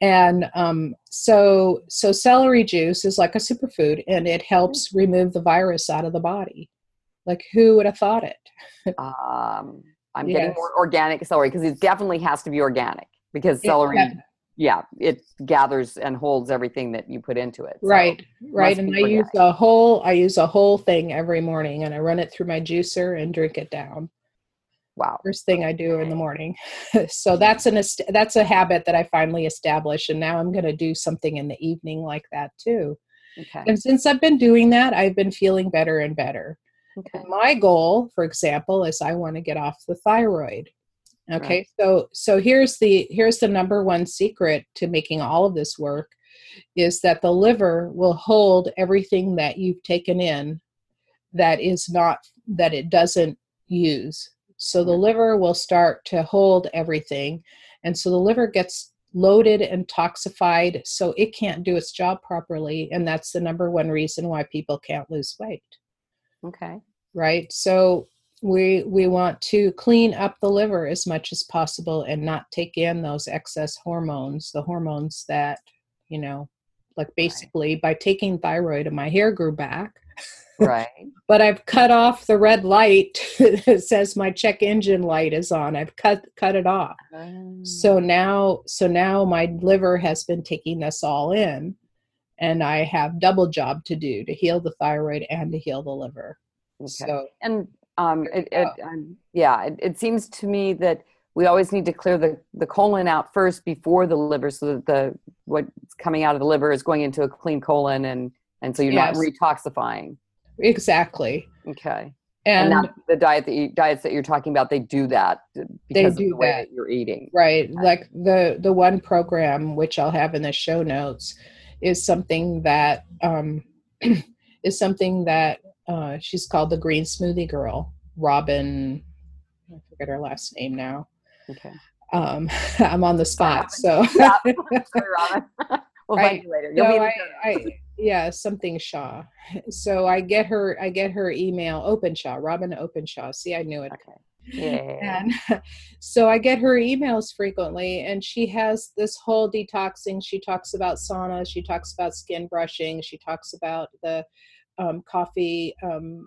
and um, so so celery juice is like a superfood and it helps mm. remove the virus out of the body like who would have thought it um, i'm yes. getting more organic celery because it definitely has to be organic because celery yeah yeah, it gathers and holds everything that you put into it. So right, right. And I use a whole I use a whole thing every morning, and I run it through my juicer and drink it down. Wow. First thing I do in the morning. so that's an that's a habit that I finally established, and now I'm going to do something in the evening like that too. Okay. And since I've been doing that, I've been feeling better and better. Okay. my goal, for example, is I want to get off the thyroid. Okay, right. so so here's the here's the number one secret to making all of this work is that the liver will hold everything that you've taken in that is not that it doesn't use. So the liver will start to hold everything and so the liver gets loaded and toxified so it can't do its job properly and that's the number one reason why people can't lose weight. Okay. Right? So we we want to clean up the liver as much as possible and not take in those excess hormones the hormones that you know like basically right. by taking thyroid and my hair grew back right but i've cut off the red light that says my check engine light is on i've cut cut it off um. so now so now my liver has been taking this all in and i have double job to do to heal the thyroid and to heal the liver okay. so and um, it, it um, yeah, it, it, seems to me that we always need to clear the, the colon out first before the liver, so that the what's coming out of the liver is going into a clean colon, and and so you're yes. not retoxifying. Exactly. Okay. And, and the diet that you, diets that you're talking about, they do that because they do of the way that. that you're eating. Right. Okay. Like the the one program which I'll have in the show notes is something that um, is something that uh, she's called the Green Smoothie Girl, Robyn. I forget her last name now. Okay. Um, I'm on the spot, so. yeah. Sorry, we'll I, find you later. You'll no, I, I, yeah, something Shaw. So I get her. I get her email. Openshaw, Robyn Openshaw. See, I knew it. Okay. Yeah. And so I get her emails frequently, and she has this whole detoxing. She talks about sauna. She talks about skin brushing. She talks about the um, coffee um,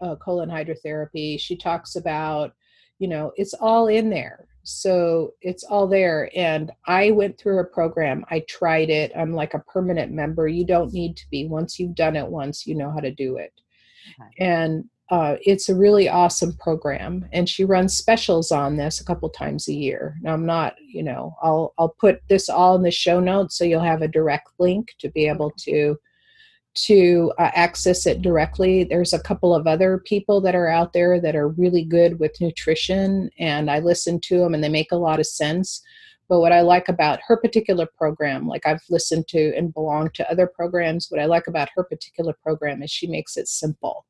uh, colon hydrotherapy. She talks about, you know, it's all in there. So it's all there. And I went through a program. I tried it. I'm like a permanent member. You don't need to be. Once you've done it once, you know how to do it. Okay. And uh, it's a really awesome program and she runs specials on this a couple times a year now i'm not you know i'll i'll put this all in the show notes so you'll have a direct link to be able to to uh, access it directly. There's a couple of other people that are out there that are really good with nutrition, and I listen to them and they make a lot of sense. But what I like about her particular program, like I've listened to and belong to other programs, what I like about her particular program is she makes it simple.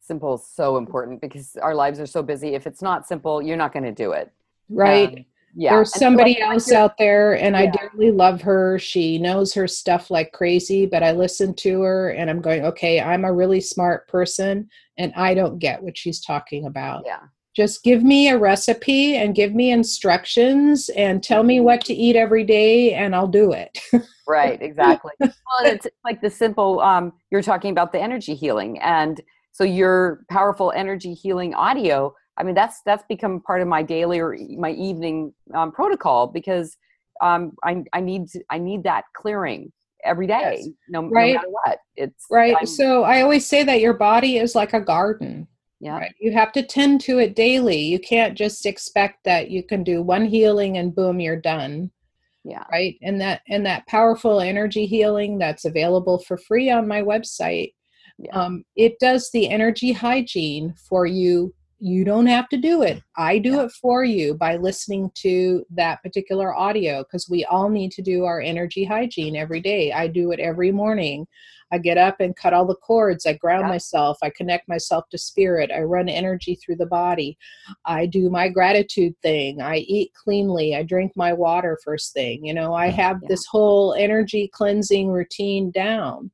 Simple is so important because our lives are so busy. If it's not simple, you're not going to do it. Right. Um, yeah. There's somebody so else out there, and yeah. I dearly love her. She knows her stuff like crazy, but I listen to her and I'm going, okay, I'm a really smart person and I don't get what she's talking about. Yeah. Just give me a recipe and give me instructions and tell me what to eat every day and I'll do it. right, exactly. well, it's like the simple, um, you're talking about the energy healing. And so your powerful energy healing audio I mean, that's that's become part of my daily or my evening um, protocol because um, I, I need to, I need that clearing every day, yes. no, right. no, matter what. It's right. I'm, so I always say that your body is like a garden. Yeah. Right? You have to tend to it daily. You can't just expect that you can do one healing and boom, you're done. Yeah. Right. And that and that powerful energy healing that's available for free on my website. Yeah. Um, it does the energy hygiene for you you don't have to do it. I do it for you by listening to that particular audio because we all need to do our energy hygiene every day. I do it every morning. I get up and cut all the cords. I ground yeah. myself. I connect myself to spirit. I run energy through the body. I do my gratitude thing. I eat cleanly. I drink my water first thing. You know, I have yeah. this whole energy cleansing routine down.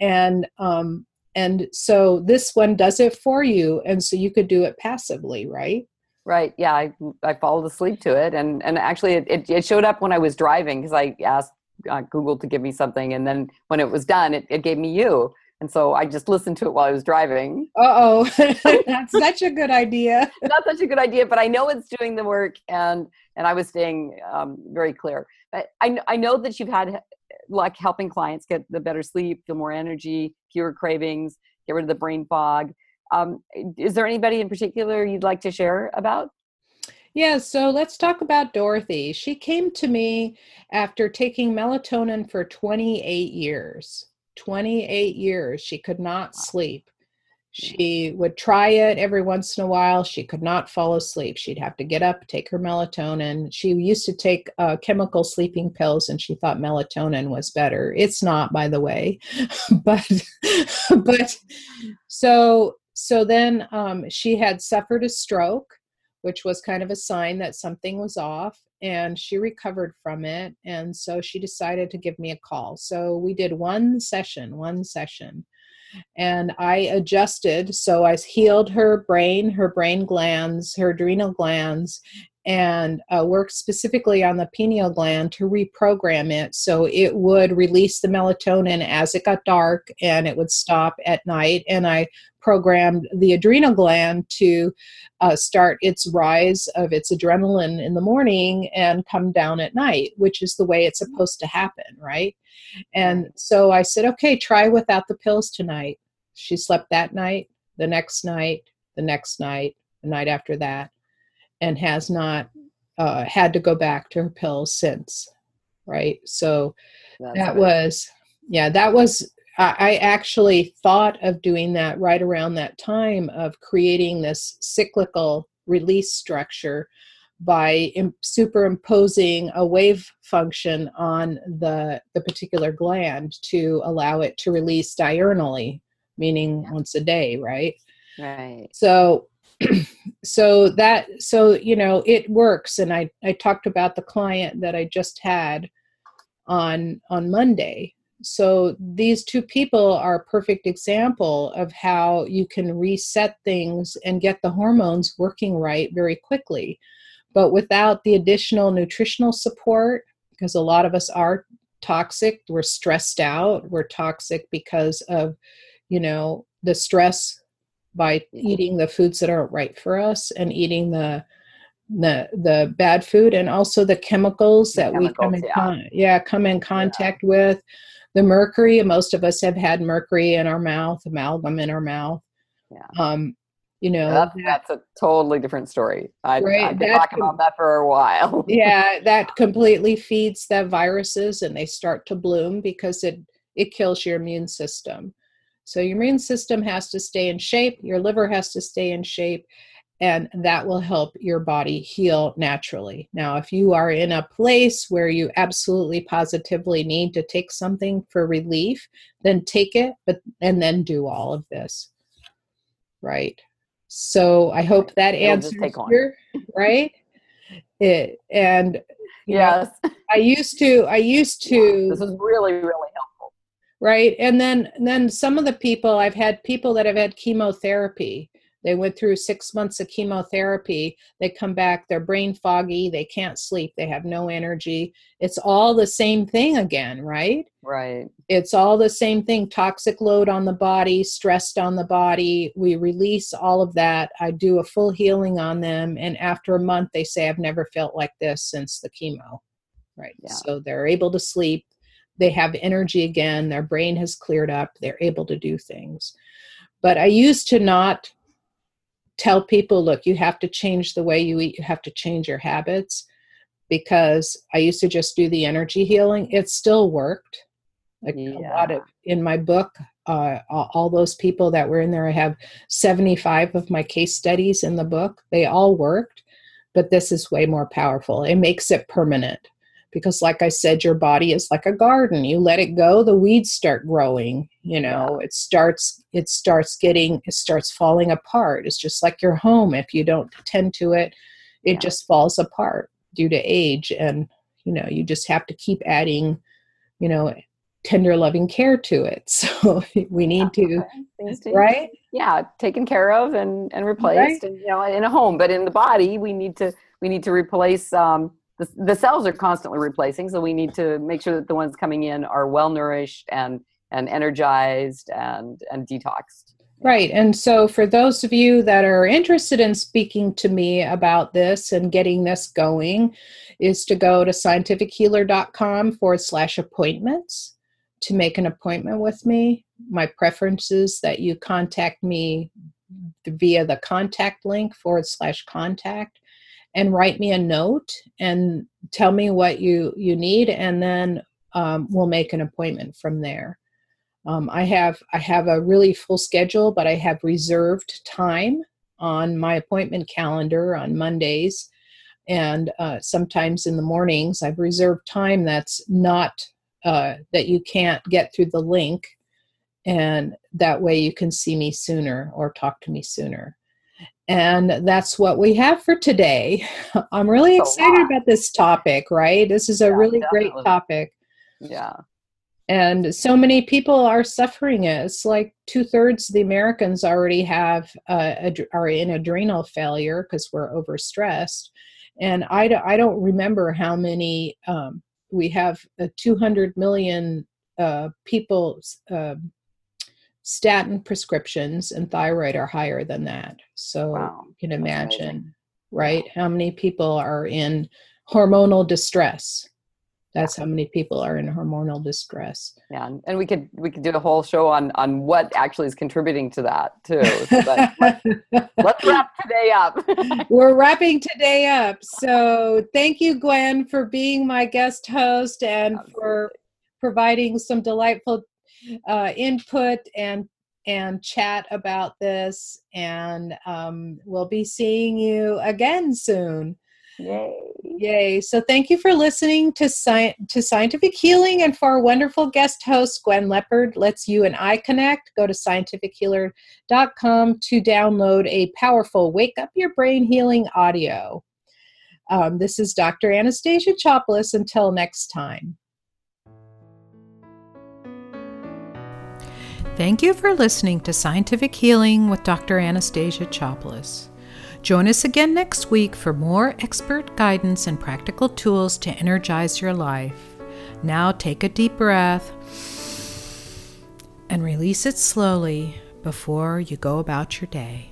And um, and so this one does it for you and so you could do it passively right? Right yeah i, I followed asleep to it and and actually it, it, showed up when i was driving because i asked uh, google to give me something and then when it was done it, it gave me you and so i just listened to it while i was driving. Uh-oh that's such a good idea. Not such a good idea but i know it's doing the work and and i was staying um, very clear. But I, I know that you've had like helping clients get the better sleep, feel more energy, fewer cravings, get rid of the brain fog. Um, is there anybody in particular you'd like to share about? Yeah, so let's talk about Dorothy. She came to me after taking melatonin for 28 years. 28 years. She could not sleep. She would try it every once in a while. She could not fall asleep. She'd have to get up, take her melatonin. She used to take uh, chemical sleeping pills, and she thought melatonin was better. It's not, by the way, but but so so then um, she had suffered a stroke, which was kind of a sign that something was off, and she recovered from it. And so she decided to give me a call. So we did one session, one session and I adjusted. So I healed her brain, her brain glands, her adrenal glands, and uh, worked specifically on the pineal gland to reprogram it so it would release the melatonin as it got dark and it would stop at night. And I programmed the adrenal gland to uh, start its rise of its adrenaline in the morning and come down at night, which is the way it's supposed to happen, right? And so I said, okay, try without the pills tonight. She slept that night, the next night, the next night, the night after that, and has not uh, had to go back to her pills since, right? So That's that was, yeah, that was I actually thought of doing that right around that time of creating this cyclical release structure by superimposing a wave function on the, the particular gland to allow it to release diurnally, meaning yeah. once a day, right? Right. So so that so you know it works and I I talked about the client that I just had on on Monday. So these two people are a perfect example of how you can reset things and get the hormones working right very quickly. But without the additional nutritional support because a lot of us are toxic we're stressed out we're toxic because of you know the stress by eating the foods that aren't right for us and eating the the the bad food and also the chemicals that chemicals, we come in yeah. Con- yeah come in contact yeah. with the mercury most of us have had mercury in our mouth amalgam in our mouth yeah. um you know that's, that's a totally different story I, right, i've been talking com- about that for a while yeah that completely feeds the viruses and they start to bloom because it it kills your immune system so your immune system has to stay in shape your liver has to stay in shape and that will help your body heal naturally. Now, if you are in a place where you absolutely positively need to take something for relief, then take it, but and then do all of this. Right. So I hope that answers your right. It and yes, know, I used to. I used to. This is really really helpful. Right, and then then some of the people I've had people that have had chemotherapy they went through six months of chemotherapy. They come back, they're brain foggy, they can't sleep, they have no energy. It's all the same thing again, right? Right. It's all the same thing toxic load on the body, stressed on the body. We release all of that. I do a full healing on them. And after a month, they say, I've never felt like this since the chemo. Right. Yeah. So they're able to sleep. They have energy again. Their brain has cleared up. They're able to do things. But I used to not tell people look you have to change the way you eat you have to change your habits because i used to just do the energy healing it still worked like yeah. a lot of in my book uh, all those people that were in there i have 75 of my case studies in the book they all worked but this is way more powerful it makes it permanent because like i said your body is like a garden. You let it go the weeds start growing you know it starts it starts getting it starts falling apart. It's just like your home. If you don't tend to it it yeah. just falls apart due to age. And you know you just have to keep adding you know tender loving care to it. So we need to right? Yeah taken care of and and replaced right? and you know in a home. But in the body we need to we need to replace um the, the cells are constantly replacing so we need to make sure that the ones coming in are well nourished and and energized and and detoxed Right. And so, for those of you that are interested in speaking to me about this and getting this going, is to go to scientifichealer.com forward slash appointments to make an appointment with me. My preference is that you contact me via the contact link forward slash contact and write me a note and tell me what you you need and then um, we'll make an appointment from there um, I have I have a really full schedule, but I have reserved time on my appointment calendar on Mondays, and uh, sometimes in the mornings. I've reserved time that's not uh, that you can't get through the link, and that way you can see me sooner or talk to me sooner. And that's what we have for today. I'm really excited about this topic, right? This is a yeah, really definitely. great topic. Yeah and so many people are suffering it. It's like two thirds of the Americans already have uh, ad- are in adrenal failure because we're overstressed, and I, d- I don't remember how many um, we have. Uh, Two hundred million uh, people uh, statin prescriptions and thyroid are higher than that. So wow. you can imagine, right? How many people are in hormonal distress? that's how many people are in hormonal distress yeah and we could we could do a whole show on on what actually is contributing to that too so let's, let's wrap today up we're wrapping today up so thank you gwen for being my guest host and Absolutely. for providing some delightful uh, input and and chat about this and um, we'll be seeing you again soon Yay. Yay. So thank you for listening to, sci- to Scientific Healing and for our wonderful guest host, Gwen Lepard. Let's you and I connect. Go to scientifichealer.com to download a powerful Wake Up Your Brain Healing audio. Um, this is Dr. Anastasia Chopelas. Until next time. Thank you for listening to Scientific Healing with Dr. Anastasia Chopelas. Join us again next week for more expert guidance and practical tools to energize your life. Now take a deep breath and release it slowly before you go about your day.